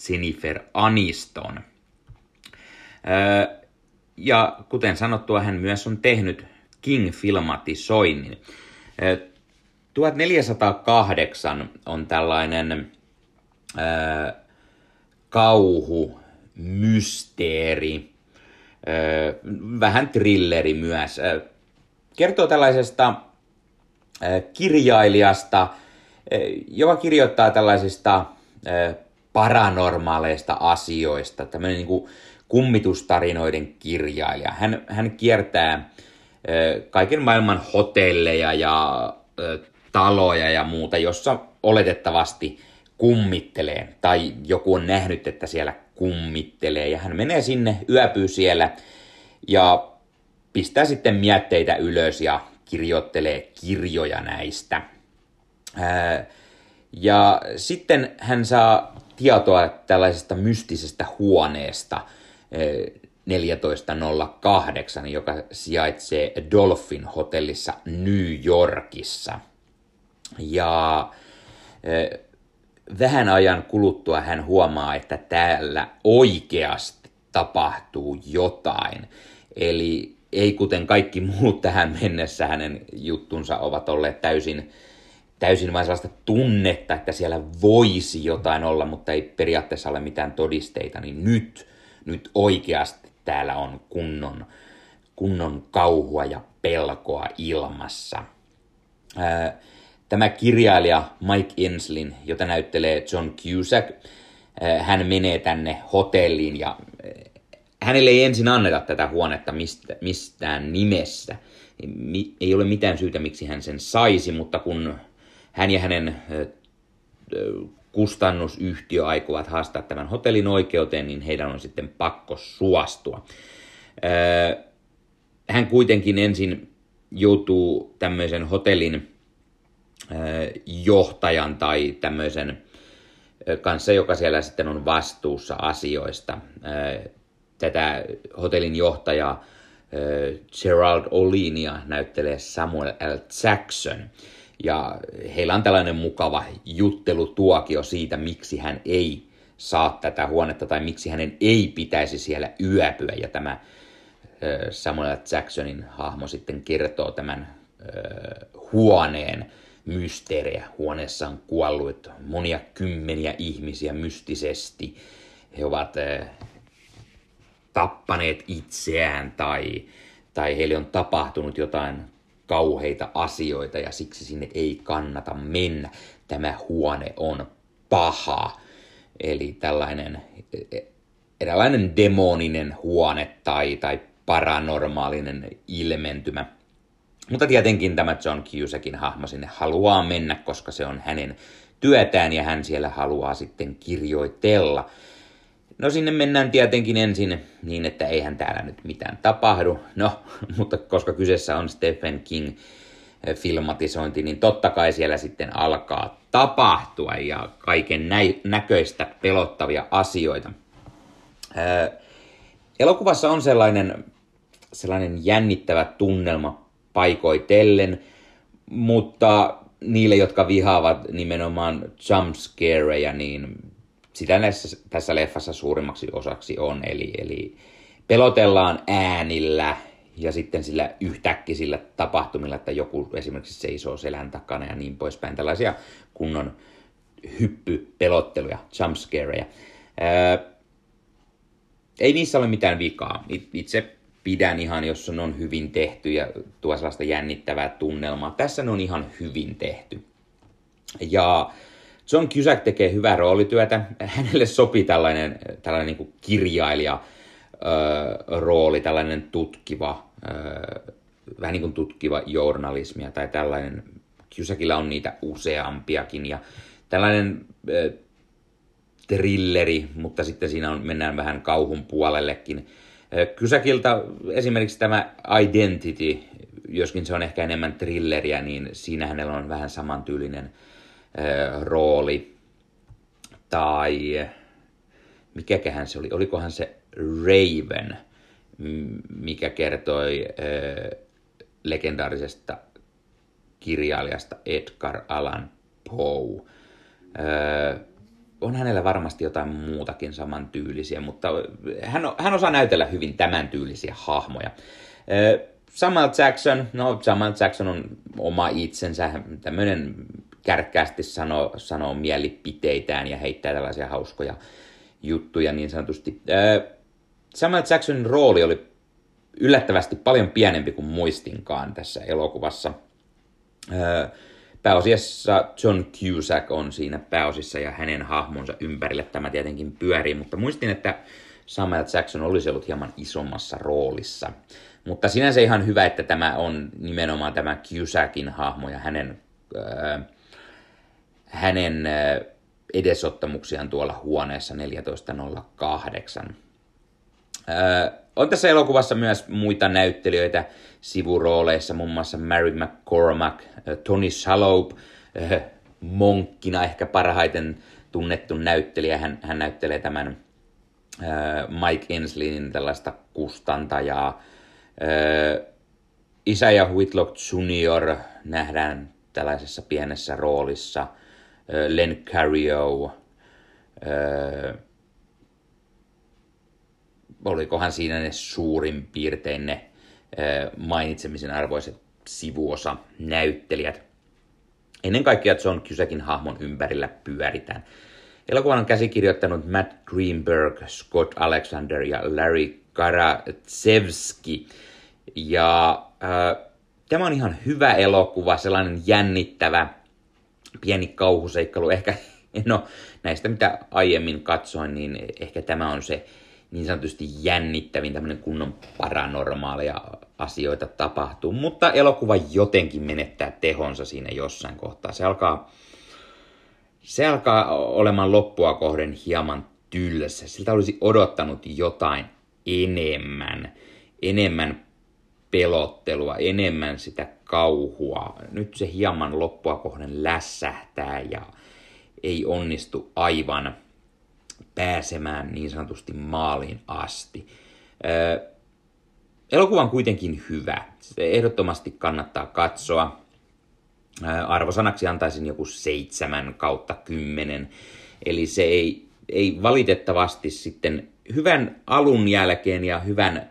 Jennifer Aniston. Ja kuten sanottua, hän myös on tehnyt King-filmatisoinnin. 1408 on tällainen kauhu, mysteeri, äh, vähän trilleri myös. Kertoo tällaisesta kirjailijasta, joka kirjoittaa tällaisista paranormaaleista asioista, tämmöinen niin kuin kummitustarinoiden kirjailija. Hän, hän kiertää kaiken maailman hotelleja ja taloja ja muuta, jossa oletettavasti kummittelee tai joku on nähnyt, että siellä kummittelee ja hän menee sinne, yöpyy siellä ja pistää sitten mietteitä ylös ja kirjoittelee kirjoja näistä. Ja sitten hän saa tietoa tällaisesta mystisestä huoneesta, 1408, joka sijaitsee Dolphin hotellissa New Yorkissa. Ja vähän ajan kuluttua hän huomaa, että täällä oikeasti tapahtuu jotain. Eli ei kuten kaikki muut tähän mennessä hänen juttunsa ovat olleet täysin, täysin vain sellaista tunnetta, että siellä voisi jotain olla, mutta ei periaatteessa ole mitään todisteita, niin nyt, nyt oikeasti täällä on kunnon, kunnon kauhua ja pelkoa ilmassa. Tämä kirjailija Mike Enslin, jota näyttelee John Cusack, hän menee tänne hotelliin ja hänelle ei ensin anneta tätä huonetta mistä, mistään nimessä. Ei ole mitään syytä, miksi hän sen saisi, mutta kun hän ja hänen kustannusyhtiö aikovat haastaa tämän hotellin oikeuteen, niin heidän on sitten pakko suostua. Hän kuitenkin ensin joutuu tämmöisen hotellin johtajan tai tämmöisen kanssa, joka siellä sitten on vastuussa asioista. Tätä hotellin johtajaa Gerald Olinia näyttelee Samuel L. Jackson – ja heillä on tällainen mukava juttelutuokio siitä, miksi hän ei saa tätä huonetta tai miksi hänen ei pitäisi siellä yöpyä. Ja tämä Samuel Jacksonin hahmo sitten kertoo tämän huoneen mysteeriä. Huoneessa on kuollut monia kymmeniä ihmisiä mystisesti. He ovat tappaneet itseään tai, tai heille on tapahtunut jotain kauheita asioita ja siksi sinne ei kannata mennä. Tämä huone on paha. Eli tällainen e, eräänlainen demoninen huone tai, tai paranormaalinen ilmentymä. Mutta tietenkin tämä John Cusackin hahmo sinne haluaa mennä, koska se on hänen työtään ja hän siellä haluaa sitten kirjoitella. No sinne mennään tietenkin ensin niin, että eihän täällä nyt mitään tapahdu. No, mutta koska kyseessä on Stephen King eh, filmatisointi, niin totta kai siellä sitten alkaa tapahtua ja kaiken näköistä pelottavia asioita. Eh, elokuvassa on sellainen, sellainen jännittävä tunnelma paikoitellen, mutta niille, jotka vihaavat nimenomaan jumpscareja, niin sitä näissä, tässä leffassa suurimmaksi osaksi on. Eli, eli pelotellaan äänillä ja sitten sillä yhtäkkisillä tapahtumilla, että joku esimerkiksi seisoo selän takana ja niin poispäin. Tällaisia kunnon hyppypelotteluja, jumpscareja. Ää, ei niissä ole mitään vikaa. Itse pidän ihan, jos on hyvin tehty ja tuo sellaista jännittävää tunnelmaa. Tässä ne on ihan hyvin tehty. Ja John Cusack tekee hyvää roolityötä. Hänelle sopii tällainen, tällainen niin kirjailija rooli, tällainen tutkiva vähän niin kuin tutkiva journalismia tai tällainen. Cusacilla on niitä useampiakin ja tällainen trilleri, mutta sitten siinä on, mennään vähän kauhun puolellekin. Kysakilta esimerkiksi tämä Identity, joskin se on ehkä enemmän thrilleriä, niin siinä hänellä on vähän samantyylinen rooli. Tai mikäköhän se oli, olikohan se Raven, mikä kertoi äh, legendaarisesta kirjailijasta Edgar Allan Poe. Äh, on hänellä varmasti jotain muutakin samantyylisiä, mutta hän, hän osaa näytellä hyvin tämän tyylisiä hahmoja. Samuel Jackson, no Samuel Jackson on oma itsensä, tämmöinen kärkkäästi sanoo, sanoo mielipiteitään ja heittää tällaisia hauskoja juttuja niin sanotusti. Samuel Jacksonin rooli oli yllättävästi paljon pienempi kuin muistinkaan tässä elokuvassa. Pääosiassa John Cusack on siinä pääosissa ja hänen hahmonsa ympärille tämä tietenkin pyörii, mutta muistin, että Samuel Jackson olisi ollut hieman isommassa roolissa. Mutta sinänsä ihan hyvä, että tämä on nimenomaan tämä Cusackin hahmo ja hänen, hänen edesottamuksiaan tuolla huoneessa 1408. Äh, on tässä elokuvassa myös muita näyttelijöitä sivurooleissa, muun muassa Mary McCormack, Tony Shalhoub, monkkina ehkä parhaiten tunnettu näyttelijä. Hän, hän näyttelee tämän Mike Ensleyin tällaista kustantajaa. Isä ja Whitlock Jr. nähdään tällaisessa pienessä roolissa. Len Cario, olikohan siinä ne suurin piirtein ne mainitsemisen arvoiset sivuosa näyttelijät. Ennen kaikkea John Cusackin hahmon ympärillä pyöritään. Elokuvan on käsikirjoittanut Matt Greenberg, Scott Alexander ja Larry Karatsevski. Ja äh, tämä on ihan hyvä elokuva, sellainen jännittävä, pieni kauhuseikkailu. Ehkä, no näistä mitä aiemmin katsoin, niin ehkä tämä on se niin sanotusti jännittävin, tämmöinen kunnon paranormaaleja asioita tapahtuu, mutta elokuva jotenkin menettää tehonsa siinä jossain kohtaa. Se alkaa, se alkaa olemaan loppua kohden hieman tylsä. Siltä olisi odottanut jotain enemmän, enemmän pelottelua, enemmän sitä kauhua. Nyt se hieman loppua kohden lässähtää ja ei onnistu aivan pääsemään niin sanotusti maaliin asti. Elokuva on kuitenkin hyvä. Se ehdottomasti kannattaa katsoa. Arvosanaksi antaisin joku seitsemän kautta kymmenen. Eli se ei, ei valitettavasti sitten hyvän alun jälkeen ja hyvän,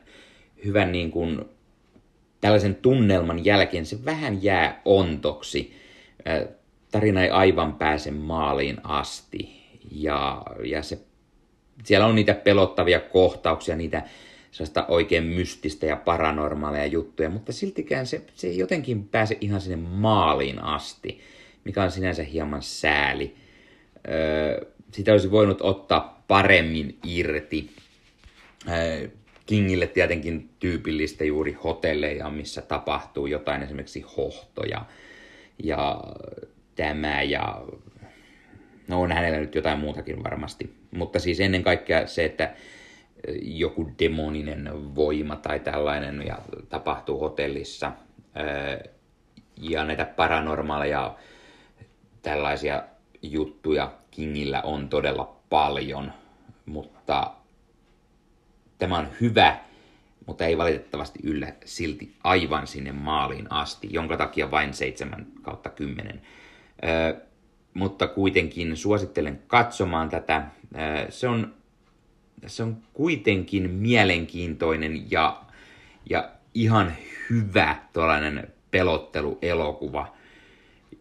hyvän niin kuin, tällaisen tunnelman jälkeen se vähän jää ontoksi. Tarina ei aivan pääse maaliin asti ja, ja se, siellä on niitä pelottavia kohtauksia, niitä sellaista oikein mystistä ja paranormaaleja juttuja, mutta siltikään se, se ei jotenkin pääse ihan sinne maaliin asti, mikä on sinänsä hieman sääli. Öö, sitä olisi voinut ottaa paremmin irti. Öö, Kingille tietenkin tyypillistä juuri hotelleja, missä tapahtuu jotain, esimerkiksi hohtoja ja tämä ja No on hänellä nyt jotain muutakin varmasti. Mutta siis ennen kaikkea se, että joku demoninen voima tai tällainen ja tapahtuu hotellissa. Ja näitä paranormaaleja tällaisia juttuja Kingillä on todella paljon, mutta tämä on hyvä, mutta ei valitettavasti yllä silti aivan sinne maaliin asti, jonka takia vain 7 kautta 10 mutta kuitenkin suosittelen katsomaan tätä. Se on, se on kuitenkin mielenkiintoinen ja, ja ihan hyvä tuollainen pelotteluelokuva.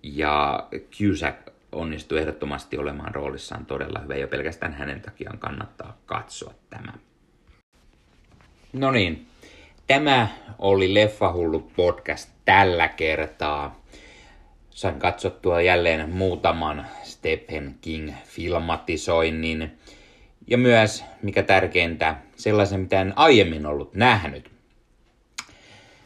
Ja Cusack onnistuu ehdottomasti olemaan roolissaan todella hyvä ja pelkästään hänen takiaan kannattaa katsoa tämä. No niin, tämä oli Leffahullu podcast tällä kertaa sain katsottua jälleen muutaman Stephen King-filmatisoinnin ja myös, mikä tärkeintä, sellaisen, mitä en aiemmin ollut nähnyt.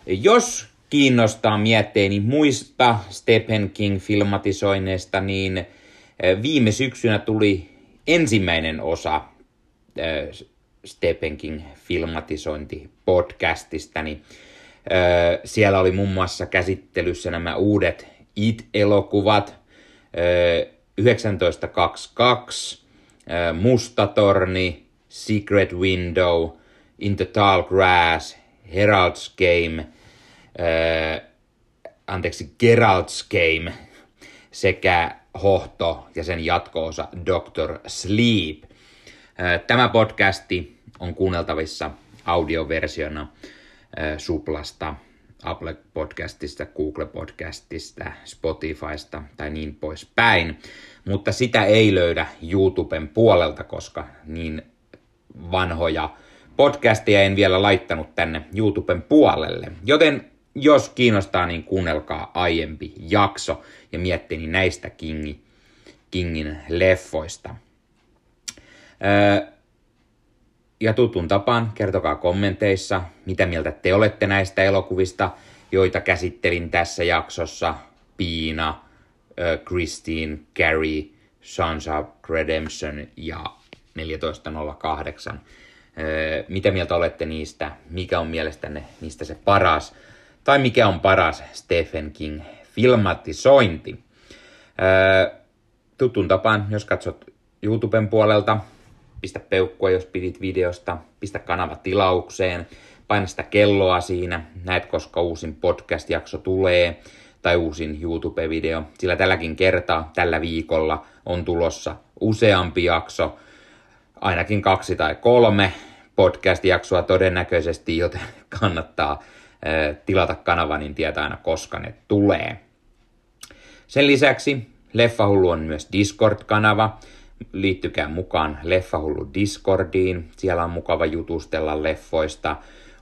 Jos kiinnostaa mietteeni muista Stephen King-filmatisoinneista, niin viime syksynä tuli ensimmäinen osa Stephen King filmatisointi podcastistani. Siellä oli muun muassa käsittelyssä nämä uudet It-elokuvat, 1922, Mustatorni, Secret Window, In the Tall Grass, Herald's Game, anteeksi, Gerald's Game sekä Hohto ja sen jatkoosa Doctor Sleep. Tämä podcasti on kuunneltavissa audioversiona Suplasta, Apple Podcastista, Google Podcastista, Spotifysta tai niin poispäin. Mutta sitä ei löydä YouTuben puolelta, koska niin vanhoja podcasteja en vielä laittanut tänne YouTuben puolelle. Joten jos kiinnostaa, niin kuunnelkaa aiempi jakso ja miettini näistä Kingi, Kingin leffoista. Öö, ja tutun tapaan kertokaa kommenteissa, mitä mieltä te olette näistä elokuvista, joita käsittelin tässä jaksossa. Piina, Christine, Carrie, Sons of Redemption ja 1408. Mitä mieltä olette niistä? Mikä on mielestänne niistä se paras? Tai mikä on paras Stephen King filmatisointi? Tutun tapaan, jos katsot YouTuben puolelta, pistä peukkua, jos pidit videosta, pistä kanava tilaukseen, paina sitä kelloa siinä, näet koska uusin podcast-jakso tulee tai uusin YouTube-video, sillä tälläkin kertaa tällä viikolla on tulossa useampi jakso, ainakin kaksi tai kolme podcast-jaksoa todennäköisesti, joten kannattaa tilata kanava, niin tietää aina koska ne tulee. Sen lisäksi Leffahullu on myös Discord-kanava, liittykää mukaan Leffahullu Discordiin. Siellä on mukava jutustella leffoista,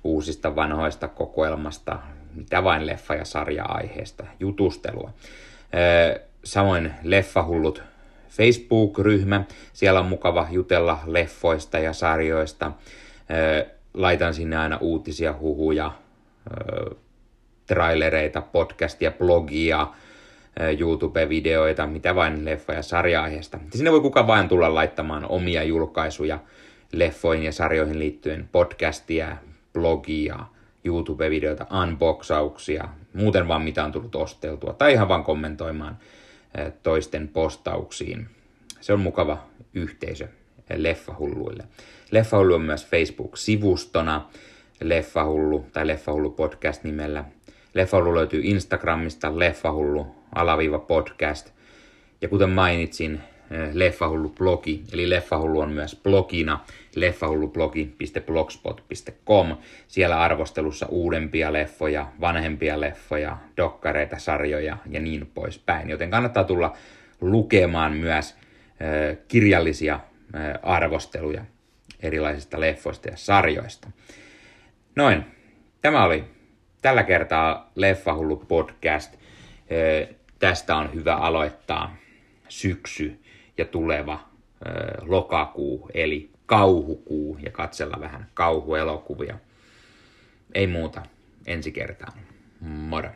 uusista vanhoista kokoelmasta, mitä vain leffa- ja sarja-aiheesta jutustelua. Samoin Leffahullut Facebook-ryhmä. Siellä on mukava jutella leffoista ja sarjoista. Laitan sinne aina uutisia, huhuja, trailereita, podcastia, blogia, YouTube-videoita, mitä vain leffa- ja sarja-aiheesta. Sinne voi kuka vain tulla laittamaan omia julkaisuja leffoihin ja sarjoihin liittyen, podcastia, blogia, YouTube-videoita, unboxauksia, muuten vaan mitä on tullut osteltua, tai ihan vaan kommentoimaan toisten postauksiin. Se on mukava yhteisö leffahulluille. Leffahullu on myös Facebook-sivustona, Leffahullu tai Leffahullu podcast nimellä. Leffahullu löytyy Instagramista, Leffahullu alaviiva podcast. Ja kuten mainitsin, eh, Leffahullu-blogi, eli Leffahullu on myös blogina leffahullublogi.blogspot.com. Siellä arvostelussa uudempia leffoja, vanhempia leffoja, dokkareita, sarjoja ja niin poispäin. Joten kannattaa tulla lukemaan myös eh, kirjallisia eh, arvosteluja erilaisista leffoista ja sarjoista. Noin, tämä oli tällä kertaa Leffahullu podcast tästä on hyvä aloittaa syksy ja tuleva lokakuu, eli kauhukuu, ja katsella vähän kauhuelokuvia. Ei muuta, ensi kertaan. Moro!